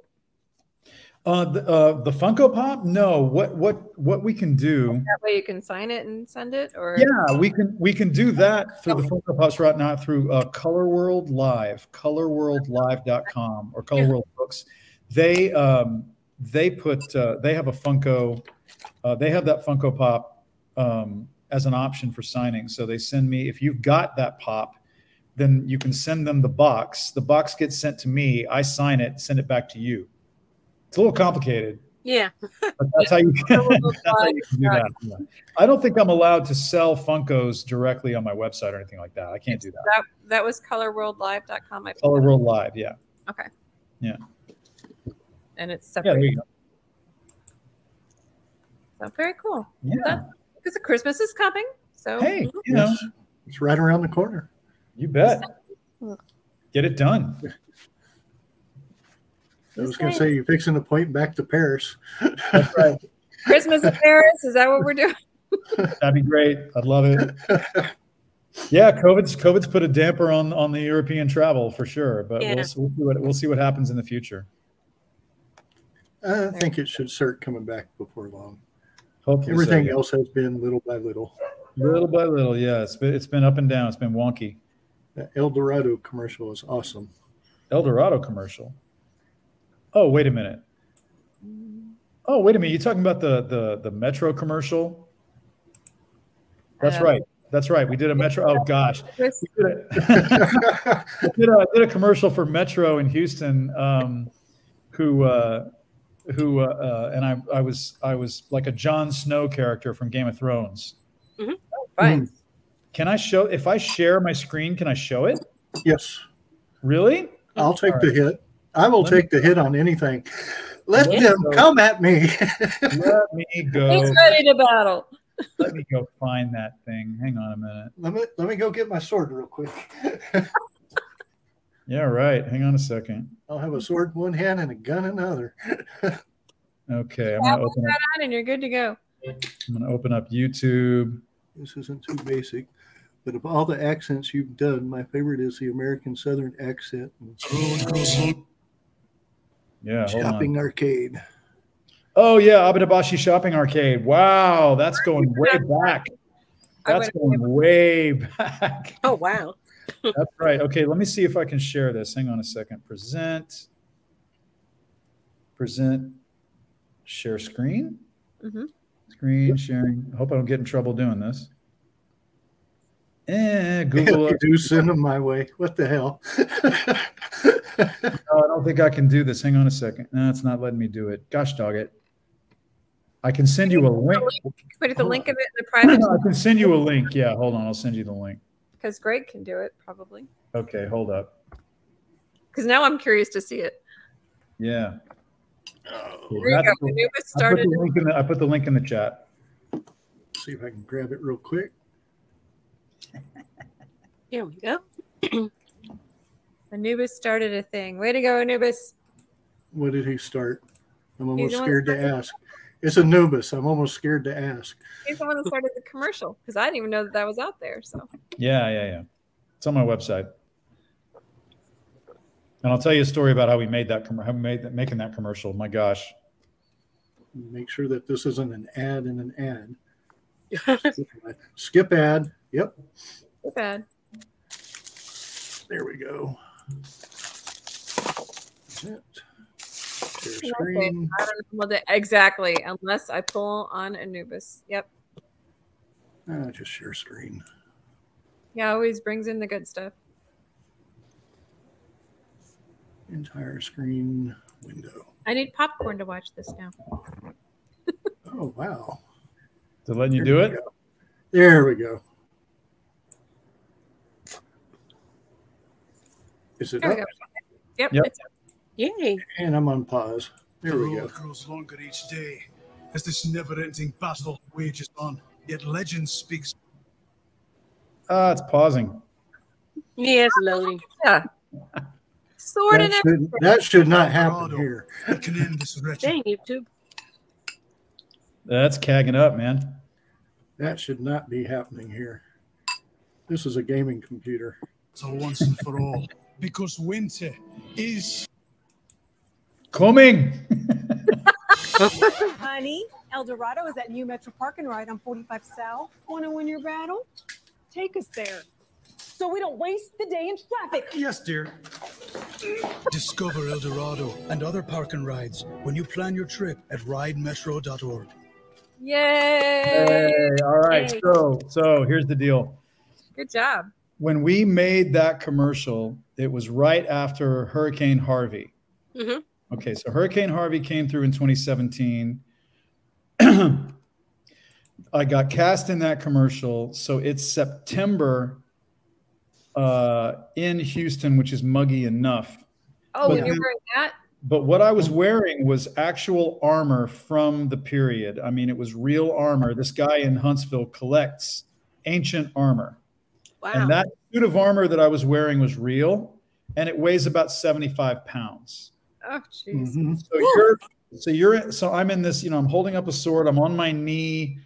Uh, the, uh, the Funko Pop? No. What what what we can do? That way you can sign it and send it, or Yeah, we can we can do that through the Funko Pops right now through uh, Color World Live, colorworldlive.com or Color World Books. They um, they put uh, they have a Funko, uh, they have that Funko Pop um, as an option for signing. So they send me if you've got that pop, then you can send them the box. The box gets sent to me. I sign it, send it back to you. It's a little complicated. Yeah. But that's how you that's how you can do that. Yeah. I don't think I'm allowed to sell Funkos directly on my website or anything like that. I can't do that. that that was colorworldlive.com. I Color World Live, yeah. Okay. Yeah. And it's Yeah, separate. there you go. So very cool. Yeah. Because Christmas is coming. So Hey, you know, It's right around the corner. you bet. Get it done. I was going to say, you're fixing to point back to Paris. That's right. Christmas in Paris, is that what we're doing? That'd be great. I'd love it. Yeah, COVID's COVID's put a damper on on the European travel for sure, but Yeah. we'll, we'll see what we'll see what happens in the future. I think it should start coming back before long. Hopefully, so, Everything yeah. else has been little by little. little by little. Yeah, it's been it's been up and down. It's been wonky. That El Dorado commercial is awesome. El Dorado commercial. Oh, wait a minute. Oh, wait a minute. You're talking about the the the Metro commercial? That's Uh, right. That's right. We did a Metro. Oh gosh, Chris, we did a, I did a, I did a commercial for Metro in Houston. Um, who uh, who uh, uh, and I I was I was like a Jon Snow character from Game of Thrones. fine. Can I show? If I share my screen, can I show it? yes, Really? I'll take All the right. hit. I will Let take the hit on anything. Let Yeah. them come at me. Let me go. He's ready to battle. Let me go find that thing. Hang on a minute. let me let me go get my sword real quick. Yeah, right. Hang on a second. I'll have a sword in one hand and a gun in the other. Okay, I'm gonna open up. And you're good to go. I'm gonna open up YouTube. This isn't too basic, but of all the accents you've done, my favorite is the American Southern accent. Yeah, Shopping arcade. Oh yeah, Abenobashi Shopping Arcade. Wow, that's going way back. That's going way back. Oh wow. That's right. Okay, let me see if I can share this. Hang on a second. Present. Present. Share screen. Mhm. Screen sharing. I hope I don't get in trouble doing this. Eh, Google. you do send them my way. What the hell? No, I don't think I can do this. Hang on a second. No, it's not letting me do it. Gosh dog it. I can send you a link. Put the link of it in the private I can send you a link. Yeah, hold on. I'll send you the link. because Greg can do it probably. Okay, hold up. Because now I'm curious to see it. Yeah. Oh, Here you go. cool. Anubis I put, the link in the, I put the link in the chat. see if I can grab it real quick. Here we go. Anubis started a thing. Way to go, Anubis. What did he start? I'm almost the scared to ask. It's Anubis. I'm almost scared to ask. He's the one that started the commercial because I didn't even know that that was out there. So Yeah, yeah, yeah. It's on my website. And I'll tell you a story about how we made that, com- how we made that, making that commercial. My gosh. Make sure that this isn't an ad in an ad. Skip ad. Yep. too bad. There we go. That's it. Share screen. I don't know what the- exactly unless I pull on Anubis. Yep. Ah, just share screen. Yeah, always brings in the good stuff. Entire screen window. I need popcorn to watch this now. Oh wow. To let you There do it? go. There we go. Is it There we up? go. Yep. Yep. It's Yay. And I'm on pause. There the we road go. grows longer each day as this never-ending battle wages on. Yet legend speaks Ah, it's pausing. Yeah, loading. yeah. Sword That and everything. should, that should not happen here. can end this Dang, YouTube. That's cagging up, man. That should not be happening here. This is a gaming computer. So once and for all. Because winter is Coming. Honey, El Dorado is at New Metro Park and Ride on 45 South. Want to win your battle? Take us there. So we don't waste the day in traffic. Yes, dear. Discover El Dorado and other park and rides when you plan your trip at ridemetro.org. Yay! Hey, all right. Yay. So, so here's the deal. Good job. When we made that commercial, it was right after Hurricane Harvey. Mhm. Okay, so Hurricane Harvey came through in 2017. I got cast in that commercial. So it's September uh, in Houston, which is muggy enough. Oh, But and you're wearing that? But what I was wearing was actual armor from the period. I mean, it was real armor. This guy in Huntsville collects ancient armor. Wow. And that suit of armor that I was wearing was real, and it weighs about 75 pounds. Oh, jeez. Mhm. So you're so you're so I'm in this, you know, I'm holding up a sword, I'm on my knee,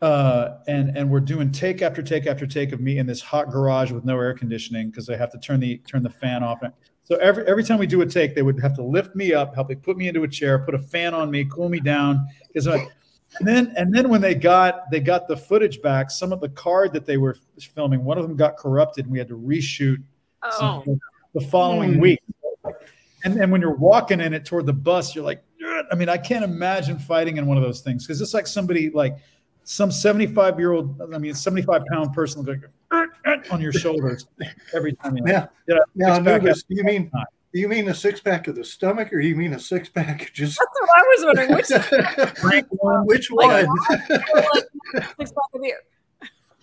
uh, and and we're doing take after take after take of me in this hot garage with no air conditioning because I have to turn the turn the fan off. So every every time we do a take, they would have to lift me up, help me put me into a chair, put a fan on me, cool me down. Because and then and then when they got they got the footage back, some of the card that they were filming, one of them got corrupted, and we had to reshoot Oh, the following Hmm. week. And and when you're walking in it toward the bus, you're like, "Ugh." I mean, I can't imagine fighting in one of those things because it's like somebody like some 75 year old, I mean, 75 pound person like "Ugh, ugh," on your shoulders every time. You Yeah. Yeah, Now, six-pack Anubis, do you mean time. Do you mean a six pack of the stomach, or you mean a six pack just that's what I was wondering. Which drank one, which one? six pack of beer?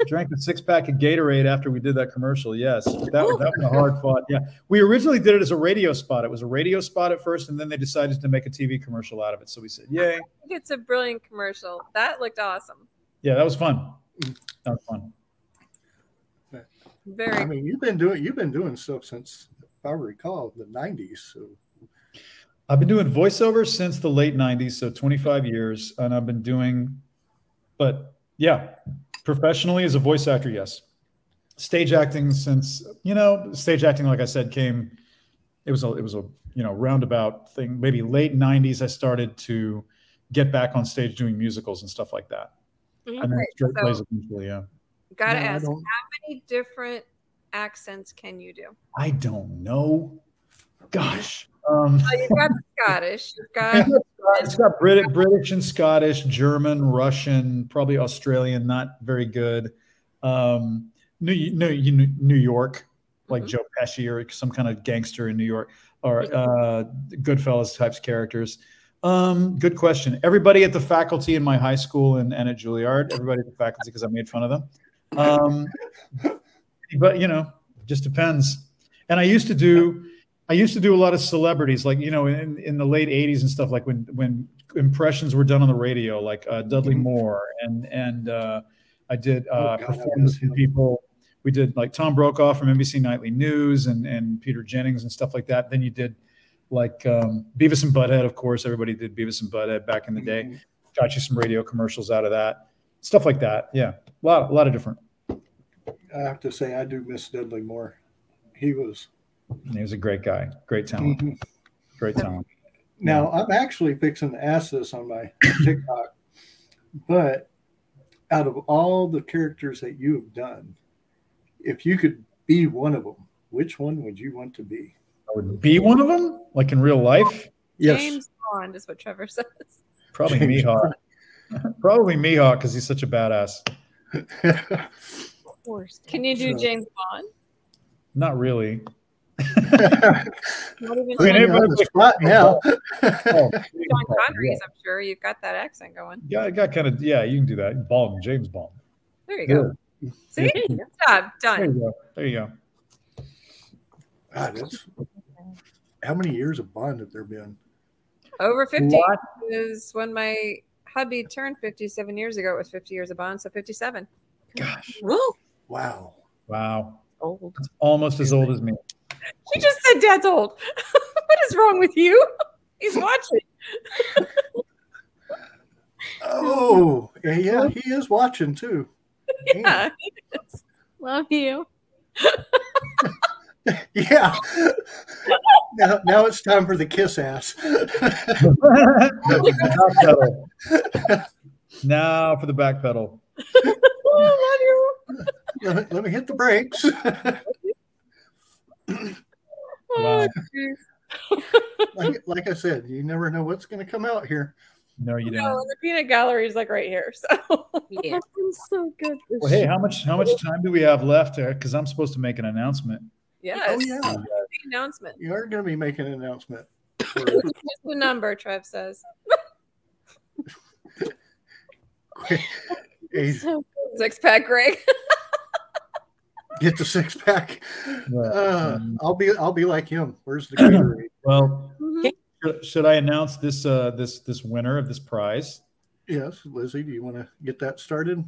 drank a six pack of Gatorade after we did that commercial. Yes, that, that was a hard fought. Yeah, we originally did it as a radio spot. It was a radio spot at first, and then they decided to make a TV commercial out of it. So we said, "Yay!" I think it's a brilliant commercial. That looked awesome. Yeah, that was fun. That was fun. Very I mean, you've been doing you've been doing stuff since, if I recall, the '90s. So I've been doing voiceover since the late 90s, so 25 years. And I've been doing, but yeah, professionally as a voice actor, yes. Stage acting since, you know, stage acting, like I said, came, it was a, it was a, you know, roundabout thing. Maybe late 90s, I started to get back on stage doing musicals and stuff like that. Mhm. And then straight so- plays eventually, yeah. gotta No, ask. How many different accents can you do? I don't know. Gosh. Um, Oh, you've got Scottish. You've got it's got Brit- British and Scottish, German, Russian, probably Australian, not very good. Um, New, New, New York, like Mhm. Joe Pesci or some kind of gangster in New York, or uh, Goodfellas types characters. Um, good question. Everybody at the faculty in my high school and, and at Juilliard, everybody at the faculty because I made fun of them. Um, but you know, just depends. And I used to do, I used to do a lot of celebrities, like you know, in, in the late '80s and stuff, like when when impressions were done on the radio, like uh, Dudley Mhm. Moore, and and uh, I did Oh, uh, God, I with people. We did like Tom Brokaw from NBC Nightly News and and Peter Jennings and stuff like that. Then you did like um, Beavis and Butthead, of course. Everybody did Beavis and Butthead back in the day. got you some radio commercials out of that, stuff like that. Yeah, a lot, a lot of different. I have to say, I do miss Dudley Moore. He was. He was a great guy, great talent, Mhm. great talent. Now, I'm actually fixing to ask this on my TikTok, but out of all the characters that you have done, if you could be one of them, which one would you want to be? I would be one of them, like in real life. Yes. James Bond is what Trevor says. Probably James Mihawk. Probably Mihawk because he's such a badass. Of course. Can you do So- James Bond? Not really. Not even I mean, Putting you Sean, on everybody- the spot now. Oh, oh Sean oh, Connery's, I'm sure. You've got that accent going. yeah, I got kind of yeah. You can do that. Bond, James Bond. There you go. See? Good job. There you go. There you go. God, it's- how many years of Bond have there been? Over 50 Lot- is when my hubby turned 57 years ago. It was 50 years of Bond, so 57. Gosh, Woo! Wow. wow, Old. almost as old as me. She just said dad's old. what is wrong with you? He's watching. Oh, yeah, yeah, oh. he is watching too. Yeah. Love you. Yeah. now, now it's time for the kiss ass. now for the back pedal. Love you. let, me, let me hit the brakes. Oh, like, like I said, you never know what's going to come out here. No, you don't. and the peanut gallery is like right here. So Yeah. it's so good. Well, hey, how much how much time do we have left there? Because I'm supposed to make an announcement. Yes. Oh, yeah. The announcement. You are going to be making an announcement. for- Just the number, Trev says. Six pack Greg. Get the six pack. But, Uh, um, I'll be I'll be like him. Where's the Gatorade? well, Mhm. should, should I announce this uh, this this winner of this prize? yes, Lizzie, do you want to get that started?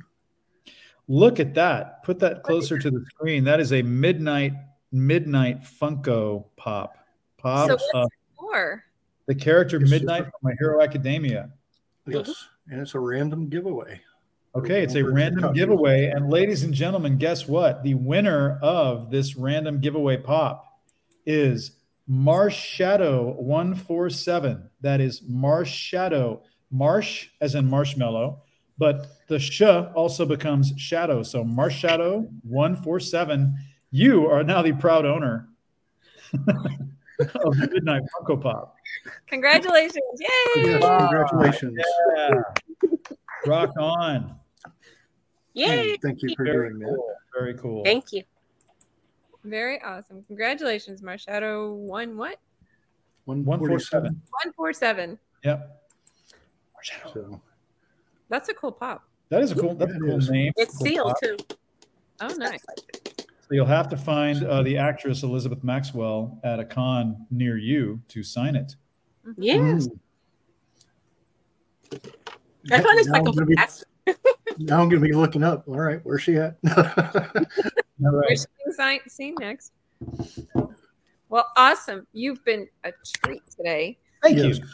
Look at that. Put that closer to the screen. That is a midnight midnight Funko Pop. Pop. So what's uh, More. the character Yes, Midnight sir. from My Hero Academia. Yes, and it's a random giveaway. Okay, it's a random giveaway. And ladies and gentlemen, guess what? The winner of this random giveaway pop is Marsh Shadow 147. That is Marsh Shadow. Marsh as in marshmallow, but the sh also becomes shadow. So Marsh Shadow 147. You are now the proud owner of the Midnight Funko Pop. Congratulations. Yay. Yes, congratulations. Yeah. Rock on. Yay! Thank you for Very doing that. cool. Very cool. Thank you. Very awesome. Congratulations, Marshadow. One what? 147. 147. Yep. So That's a cool pop. That is a cool. That's a cool name. It's Cool sealed pop. too. Oh, nice. So you'll have to find uh, the actress Elizabeth Maxwell at a con near you to sign it. Yes. mm. I found this now, like I'm gonna be, a fast. Now I'm going to be looking up. All right, where's she at? All right. Where's being sign- seen next? Well, awesome. You've been a treat today. Thank Yes. you.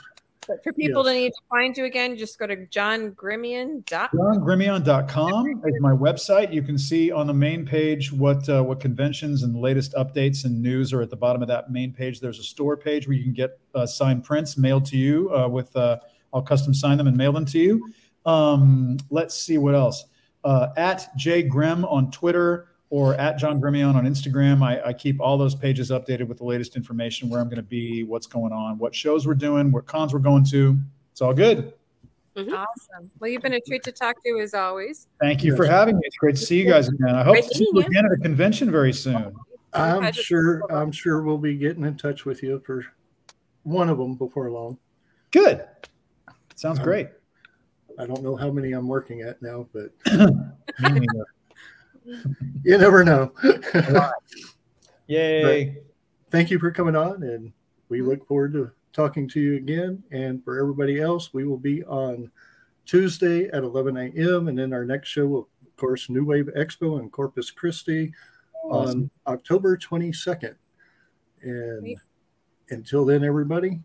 But for people Yes. to need to find you again, just go to johngremillion.com. JohnGremillion.com is my website. You can see on the main page what uh, what conventions and latest updates and news are at the bottom of that main page. There's a store page where you can get uh, signed prints mailed to you uh, with uh, I'll custom sign them and mail them to you. Um, let's see what else. Uh, at J Grem on Twitter or at John Gremillion on Instagram. I, I keep all those pages updated with the latest information, where I'm going to be, what's going on, what shows we're doing, what cons we're going to. It's all good. Awesome. Well, you've been a treat to talk to as always. Thank you for having me. It's great to see you guys again. I hope Great to see you again at a convention very soon. I'm sure. I'm sure we'll be getting in touch with you for one of them before long. Good. Sounds great. I don't know how many I'm working at now, but you never know. Yay. Thank you for coming on, and we look forward to talking to you again. And for everybody else, we will be on Tuesday at 11 a.m. And then our next show will, of course, New Wave Expo in Corpus Christi Awesome. on October 22nd. And Great. until then, everybody,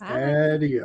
Bye. adios.